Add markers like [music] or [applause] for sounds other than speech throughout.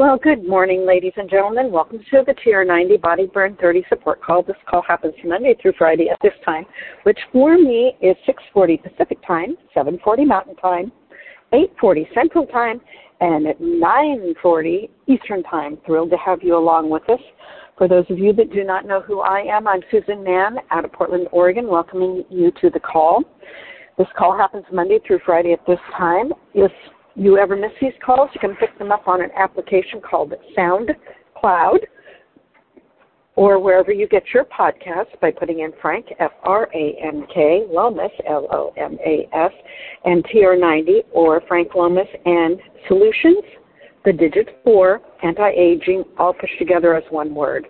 Well, good morning, ladies and gentlemen. Welcome to the TR90 Body Burn 30 support call. This call happens Monday through Friday at this time, which for me is 6:40 Pacific Time, 7:40 Mountain Time, 8:40 Central Time, and at 9:40 Eastern Time. Thrilled to have you along with us. For those of you that do not know who I am, I'm Susan Mahon out of Portland, Oregon, welcoming you to the call. This call happens Monday through Friday at this time. If you ever miss these calls, you can pick them up on an application called SoundCloud or wherever you get your podcasts by putting in Frank, F R A N K, Lomas, L O M A S, and TR90 or Frank Lomas and Solutions, the digit 4, anti aging, all pushed together as one word.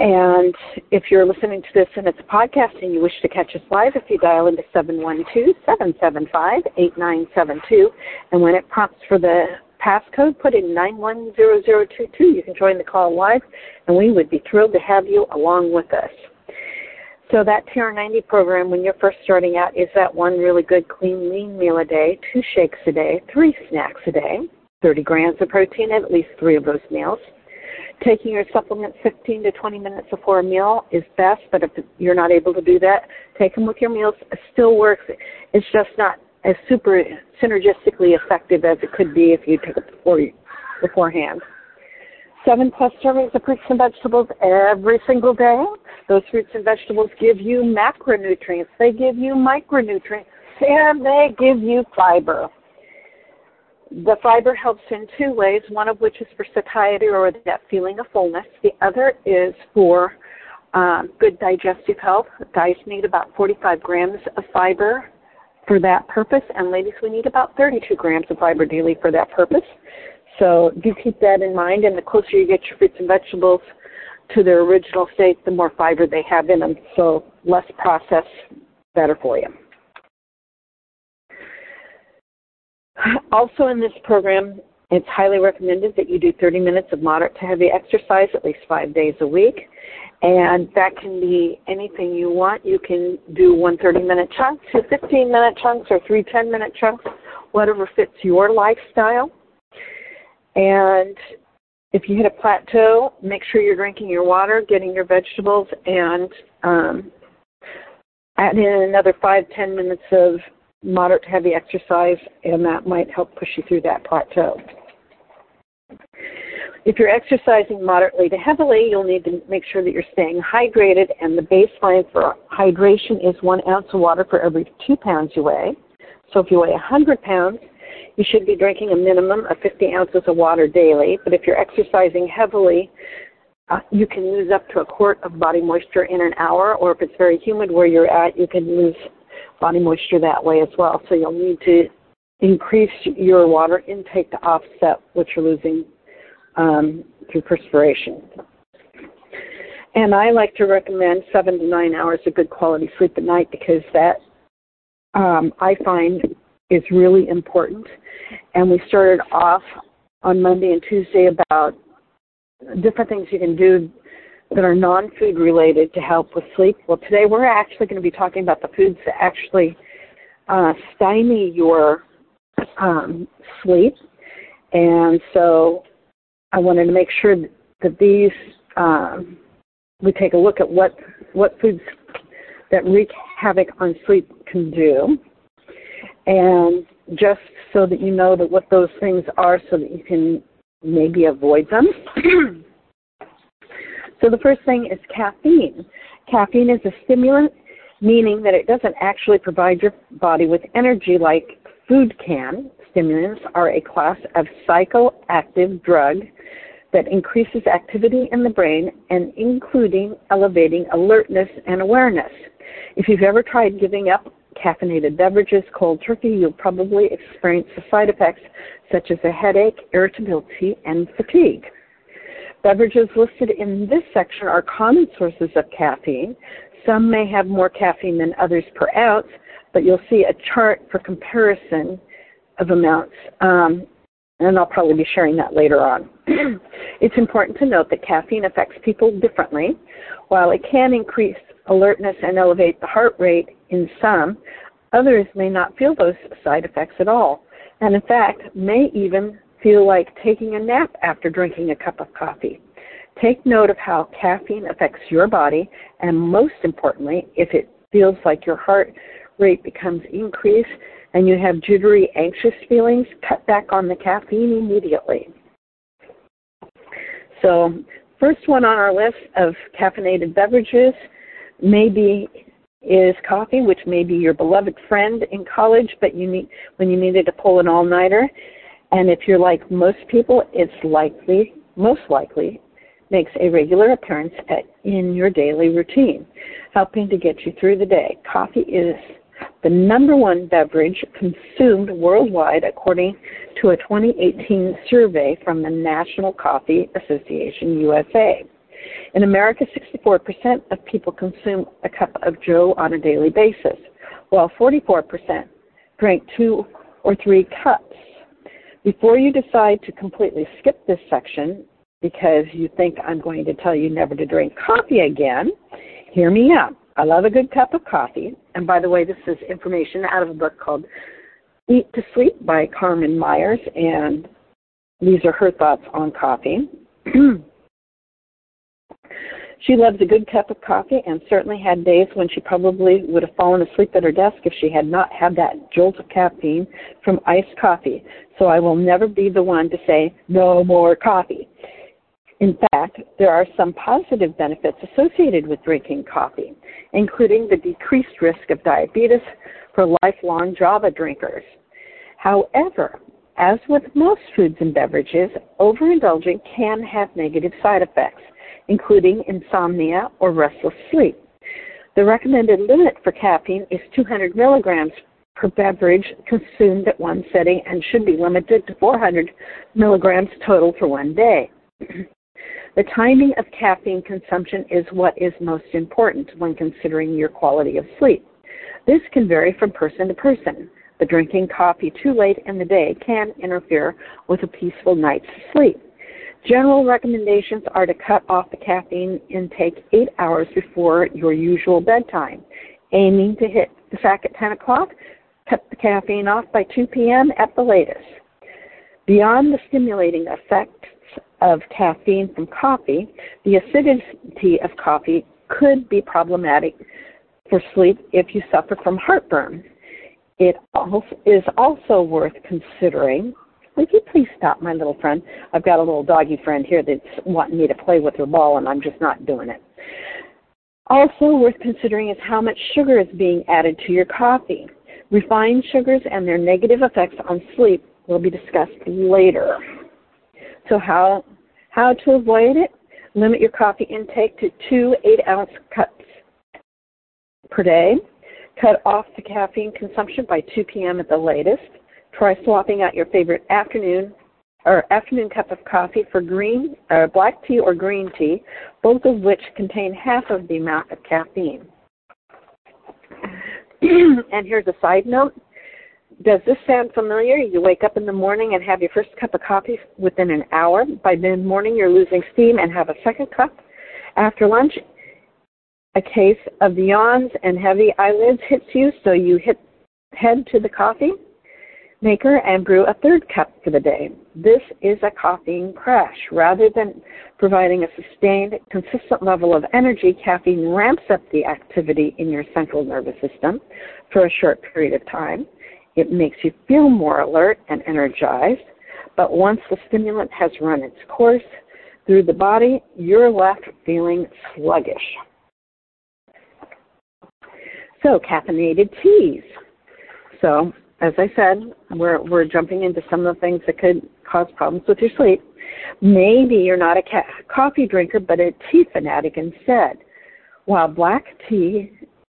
And if you're listening to this and it's a podcast and you wish to catch us live, if you dial into 712-775-8972, and when it prompts for the passcode, put in 910022. You can join the call live, and we would be thrilled to have you along with us. So that TR90 program, when you're first starting out, is that one really good clean lean meal a day, two shakes a day, three snacks a day, 30 grams of protein at least three of those meals Taking your supplements 15 to 20 minutes before a meal is best, but if you're not able to do that, take them with your meals. It still works. It's just not as super synergistically effective as it could be if you took it before you, beforehand. Seven plus servings of fruits and vegetables every single day. Those fruits and vegetables give you macronutrients. They give you micronutrients. And they give you fiber. The fiber helps in two ways, one of which is for satiety or that feeling of fullness. The other is for um, good digestive health. Guys need about 45 grams of fiber for that purpose, and ladies, we need about 32 grams of fiber daily for that purpose. So do keep that in mind, and the closer you get your fruits and vegetables to their original state, the more fiber they have in them. So less processed, better for you. Also, in this program, it's highly recommended that you do 30 minutes of moderate to heavy exercise at least five days a week. And that can be anything you want. You can do one 30 minute chunk, two 15 minute chunks, or three 10 minute chunks, whatever fits your lifestyle. And if you hit a plateau, make sure you're drinking your water, getting your vegetables, and um, add in another five, ten minutes of moderate to heavy exercise, and that might help push you through that plateau. If you're exercising moderately to heavily, you'll need to make sure that you're staying hydrated, and the baseline for hydration is one ounce of water for every two pounds you weigh. So if you weigh 100 pounds, you should be drinking a minimum of 50 ounces of water daily. But if you're exercising heavily, uh, you can lose up to a quart of body moisture in an hour, or if it's very humid where you're at, you can lose body moisture that way as well. So you'll need to increase your water intake to offset what you're losing um, through perspiration. And I like to recommend seven to nine hours of good quality sleep at night because that um, I find is really important. And we started off on Monday and Tuesday about different things you can do that are non-food related to help with sleep. Well, today we're actually going to be talking about the foods that actually uh, stymie your um, sleep. And so I wanted to make sure that these um, we take a look at what what foods that wreak havoc on sleep can do, and just so that you know that what those things are, so that you can maybe avoid them. [clears throat] So the first thing is caffeine. Caffeine is a stimulant, meaning that it doesn't actually provide your body with energy like food can. Stimulants are a class of psychoactive drug that increases activity in the brain and including elevating alertness and awareness. If you've ever tried giving up caffeinated beverages cold turkey, you'll probably experience the side effects such as a headache, irritability, and fatigue. Beverages listed in this section are common sources of caffeine. Some may have more caffeine than others per ounce, but you'll see a chart for comparison of amounts, um, and I'll probably be sharing that later on. [clears throat] it's important to note that caffeine affects people differently. While it can increase alertness and elevate the heart rate in some, others may not feel those side effects at all. and in fact may even feel like taking a nap after drinking a cup of coffee. Take note of how caffeine affects your body, and most importantly, if it feels like your heart rate becomes increased and you have jittery, anxious feelings, cut back on the caffeine immediately. So, first one on our list of caffeinated beverages maybe is coffee, which may be your beloved friend in college, but you need when you needed to pull an all-nighter. And if you're like most people, it's likely, most likely, makes a regular appearance at, in your daily routine, helping to get you through the day. Coffee is the number one beverage consumed worldwide according to a 2018 survey from the National Coffee Association USA. In America, 64% of people consume a cup of Joe on a daily basis, while 44% drink two or three cups. Before you decide to completely skip this section because you think I'm going to tell you never to drink coffee again, hear me out. I love a good cup of coffee. And by the way, this is information out of a book called Eat to Sleep by Karman Myers, and these are her thoughts on coffee. [clears throat] She loves a good cup of coffee and certainly had days when she probably would have fallen asleep at her desk if she had not had that jolt of caffeine from iced coffee. So I will never be the one to say, no more coffee. In fact, there are some positive benefits associated with drinking coffee, including the decreased risk of diabetes for lifelong Java drinkers. However, as with most foods and beverages, overindulging can have negative side effects including insomnia or restless sleep. The recommended limit for caffeine is 200 milligrams per beverage consumed at one setting and should be limited to 400 milligrams total for one day. [clears throat] the timing of caffeine consumption is what is most important when considering your quality of sleep. This can vary from person to person, but drinking coffee too late in the day can interfere with a peaceful night's sleep. General recommendations are to cut off the caffeine intake eight hours before your usual bedtime. Aiming to hit the sack at 10 o'clock, cut the caffeine off by 2 p.m. at the latest. Beyond the stimulating effects of caffeine from coffee, the acidity of coffee could be problematic for sleep if you suffer from heartburn. It is also worth considering would you please stop, my little friend? I've got a little doggy friend here that's wanting me to play with her ball, and I'm just not doing it. Also worth considering is how much sugar is being added to your coffee. Refined sugars and their negative effects on sleep will be discussed later. So how how to avoid it? Limit your coffee intake to two eight ounce cups per day. Cut off the caffeine consumption by 2 p.m. at the latest. Try swapping out your favorite afternoon or afternoon cup of coffee for green or black tea or green tea, both of which contain half of the amount of caffeine. [clears throat] and here's a side note. Does this sound familiar? You wake up in the morning and have your first cup of coffee within an hour. By mid morning, you're losing steam and have a second cup. After lunch, a case of the yawns and heavy eyelids hits you, so you hit head to the coffee maker and brew a third cup for the day. This is a caffeine crash. Rather than providing a sustained, consistent level of energy, caffeine ramps up the activity in your central nervous system for a short period of time. It makes you feel more alert and energized, but once the stimulant has run its course through the body, you're left feeling sluggish. So, caffeinated teas. So, as I said, we're, we're jumping into some of the things that could cause problems with your sleep. Maybe you're not a ca- coffee drinker, but a tea fanatic instead. While black tea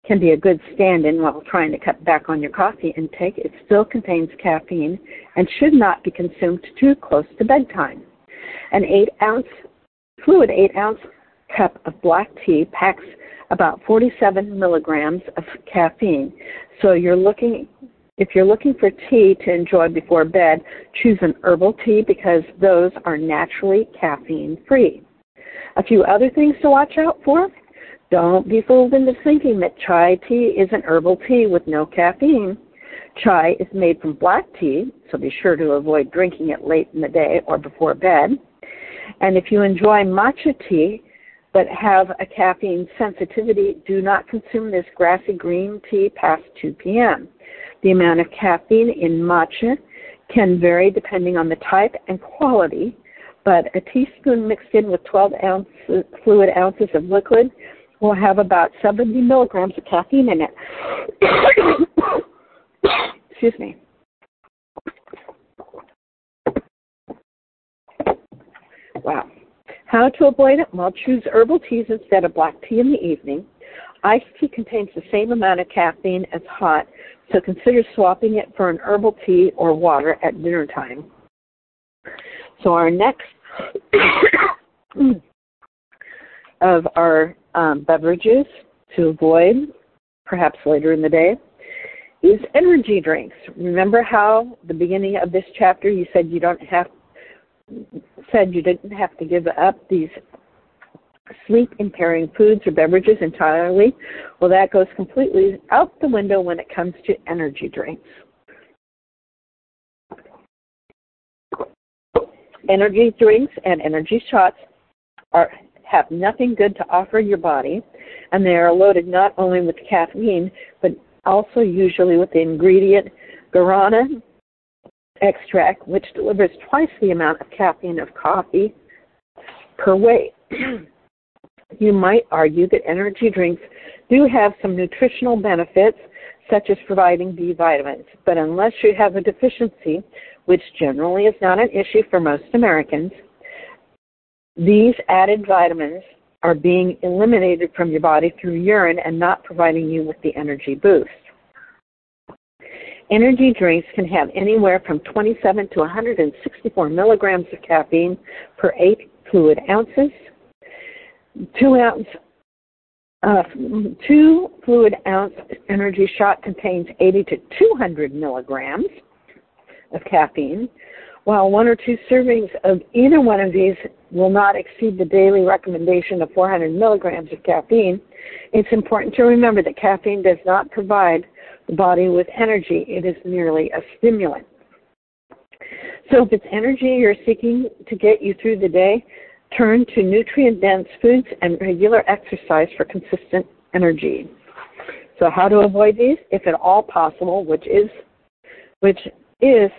can be a good stand in while trying to cut back on your coffee intake, it still contains caffeine and should not be consumed too close to bedtime. An 8 ounce, fluid 8 ounce cup of black tea packs about 47 milligrams of caffeine. So you're looking if you're looking for tea to enjoy before bed, choose an herbal tea because those are naturally caffeine free. A few other things to watch out for. Don't be fooled into thinking that chai tea is an herbal tea with no caffeine. Chai is made from black tea, so be sure to avoid drinking it late in the day or before bed. And if you enjoy matcha tea but have a caffeine sensitivity, do not consume this grassy green tea past 2 p.m. The amount of caffeine in matcha can vary depending on the type and quality, but a teaspoon mixed in with 12 ounces, fluid ounces of liquid will have about 70 milligrams of caffeine in it. [coughs] Excuse me. Wow. How to avoid it? Well, choose herbal teas instead of black tea in the evening. Iced tea contains the same amount of caffeine as hot, so consider swapping it for an herbal tea or water at dinner time. So our next [coughs] of our um, beverages to avoid, perhaps later in the day, is energy drinks. Remember how the beginning of this chapter you said you don't have said you didn't have to give up these sleep impairing foods or beverages entirely? Well, that goes completely out the window when it comes to energy drinks. Energy drinks and energy shots are have nothing good to offer your body, and they are loaded not only with caffeine, but also usually with the ingredient guarana extract, which delivers twice the amount of caffeine of coffee per weight. [clears throat] you might argue that energy drinks do have some nutritional benefits, such as providing B vitamins, but unless you have a deficiency, which generally is not an issue for most Americans, these added vitamins are being eliminated from your body through urine and not providing you with the energy boost. Energy drinks can have anywhere from 27 to 164 milligrams of caffeine per eight fluid ounces. Two ounce uh, two fluid ounce energy shot contains 80 to 200 milligrams of caffeine, while one or two servings of either one of these will not exceed the daily recommendation of 400 milligrams of caffeine, it's important to remember that caffeine does not provide the body with energy. It is merely a stimulant. So if it's energy you're seeking to get you through the day, turn to nutrient dense foods and regular exercise for consistent energy. So how to avoid these? If at all possible, which is which is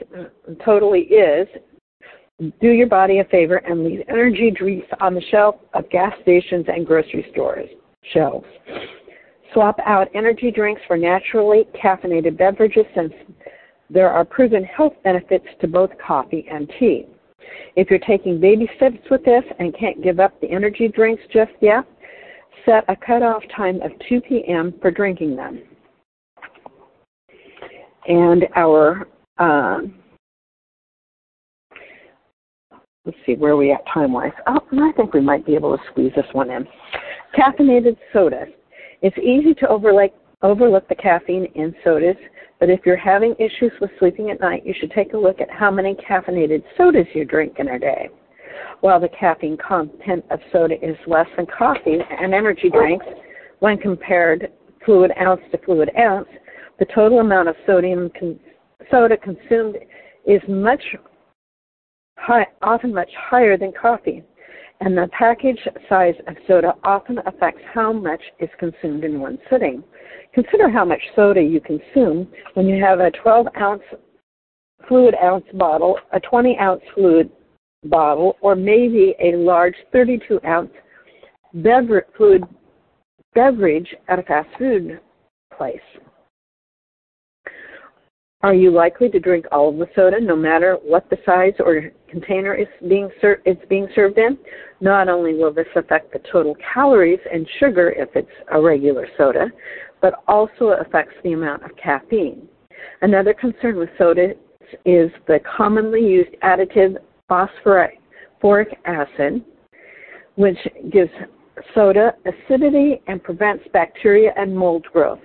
totally is do your body a favor and leave energy drinks on the shelf of gas stations and grocery stores shelves. Swap out energy drinks for naturally caffeinated beverages since there are proven health benefits to both coffee and tea. If you're taking baby steps with this and can't give up the energy drinks just yet, set a cutoff time of 2 p.m. for drinking them. And our um, let's see where are we at time wise. Oh, I think we might be able to squeeze this one in. Caffeinated sodas. It's easy to overlook overlook the caffeine in sodas, but if you're having issues with sleeping at night, you should take a look at how many caffeinated sodas you drink in a day. While the caffeine content of soda is less than coffee and energy drinks when compared fluid ounce to fluid ounce, the total amount of sodium con- soda consumed is much high, often much higher than coffee, and the package size of soda often affects how much is consumed in one sitting. Consider how much soda you consume when you have a 12 ounce fluid ounce bottle, a 20 ounce fluid bottle, or maybe a large 32 ounce bever- fluid beverage at a fast food place. Are you likely to drink all of the soda, no matter what the size or container is being ser- it's being served in? Not only will this affect the total calories and sugar if it's a regular soda, but also affects the amount of caffeine. Another concern with soda is the commonly used additive phosphoric acid, which gives soda acidity and prevents bacteria and mold growth.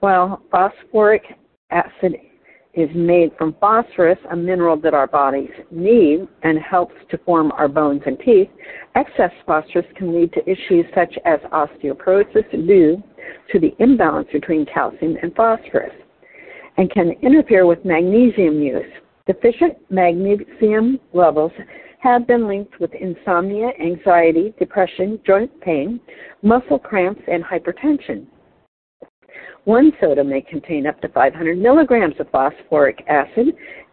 While phosphoric acid is made from phosphorus, a mineral that our bodies need and helps to form our bones and teeth, excess phosphorus can lead to issues such as osteoporosis due to the imbalance between calcium and phosphorus. and can interfere with magnesium use. Deficient magnesium levels have been linked with insomnia, anxiety, depression, joint pain, muscle cramps, and hypertension. One soda may contain up to 500 milligrams of phosphoric acid,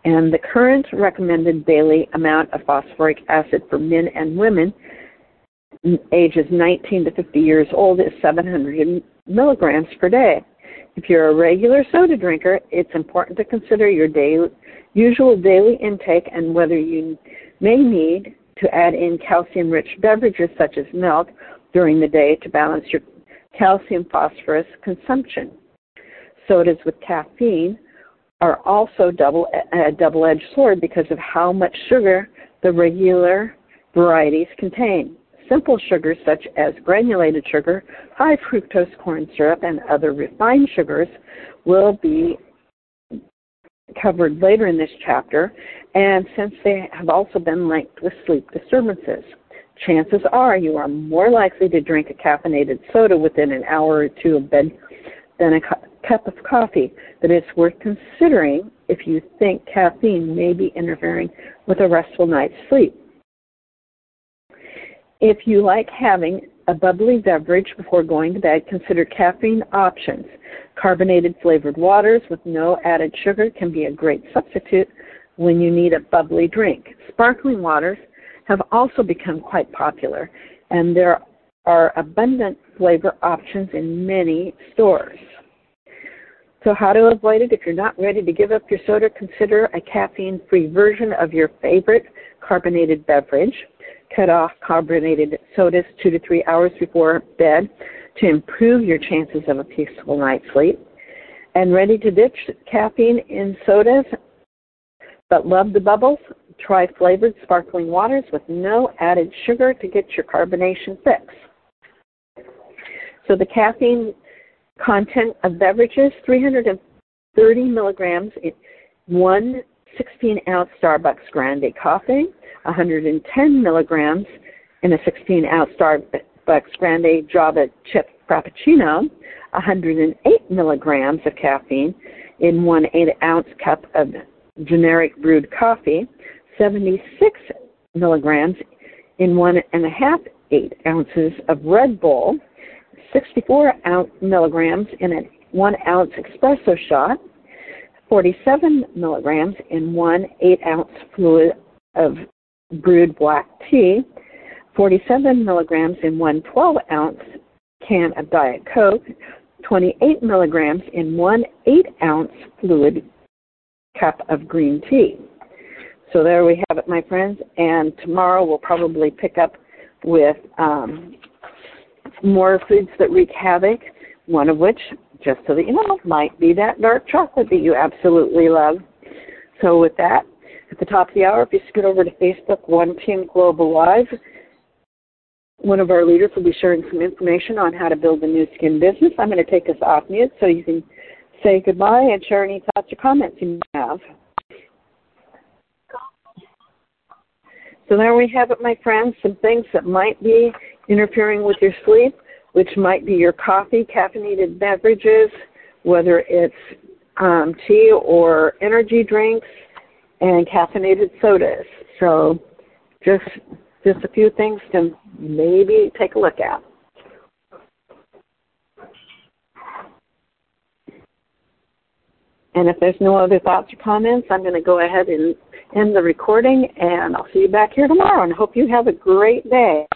and the current recommended daily amount of phosphoric acid for men and women ages 19 to 50 years old is 700 milligrams per day. If you're a regular soda drinker, it's important to consider your daily, usual daily intake and whether you may need to add in calcium rich beverages such as milk during the day to balance your calcium phosphorus consumption. Sodas with caffeine are also double a double edged sword because of how much sugar the regular varieties contain. Simple sugars such as granulated sugar, high fructose corn syrup, and other refined sugars will be covered later in this chapter, and since they have also been linked with sleep disturbances. Chances are you are more likely to drink a caffeinated soda within an hour or two of bed than a cup of coffee, but it's worth considering if you think caffeine may be interfering with a restful night's sleep. If you like having a bubbly beverage before going to bed, consider caffeine options. Carbonated flavored waters with no added sugar can be a great substitute when you need a bubbly drink. Sparkling waters have also become quite popular, and there are abundant flavor options in many stores. So, how to avoid it? If you're not ready to give up your soda, consider a caffeine free version of your favorite carbonated beverage cut off carbonated sodas two to three hours before bed to improve your chances of a peaceful night's sleep. And ready to ditch caffeine in sodas but love the bubbles? Try flavored sparkling waters with no added sugar to get your carbonation fix. So the caffeine content of beverages 330 milligrams in one 16 ounce Starbucks Grande coffee, 110 milligrams in a 16 ounce Starbucks Grande Java chip Frappuccino, 108 milligrams of caffeine in one 8 ounce cup of generic brewed coffee, 76 milligrams in one and a half 8 ounces of Red Bull, 64 ounce milligrams in a 1 ounce espresso shot, 47 milligrams in one 8 ounce fluid of brewed black tea, 47 milligrams in one 12 ounce can of Diet Coke, 28 milligrams in one 8 ounce fluid cup of green tea. So there we have it, my friends. And tomorrow we'll probably pick up with um, more foods that wreak havoc, one of which, just so that you know, might be that dark chocolate that you absolutely love. So with that, at the top of the hour, if you scoot over to Facebook, One Team Global Live, one of our leaders will be sharing some information on how to build a Nu Skin business. I'm going to take us off mute so you can say goodbye and share any thoughts or comments you may have. So there we have it, my friends, some things that might be interfering with your sleep, which might be your coffee, caffeinated beverages, whether it's um, tea or energy drinks, and caffeinated sodas. So just just a few things to maybe take a look at. And if there's no other thoughts or comments, I'm going to go ahead and end the recording, and I'll see you back here tomorrow. And hope you have a great day.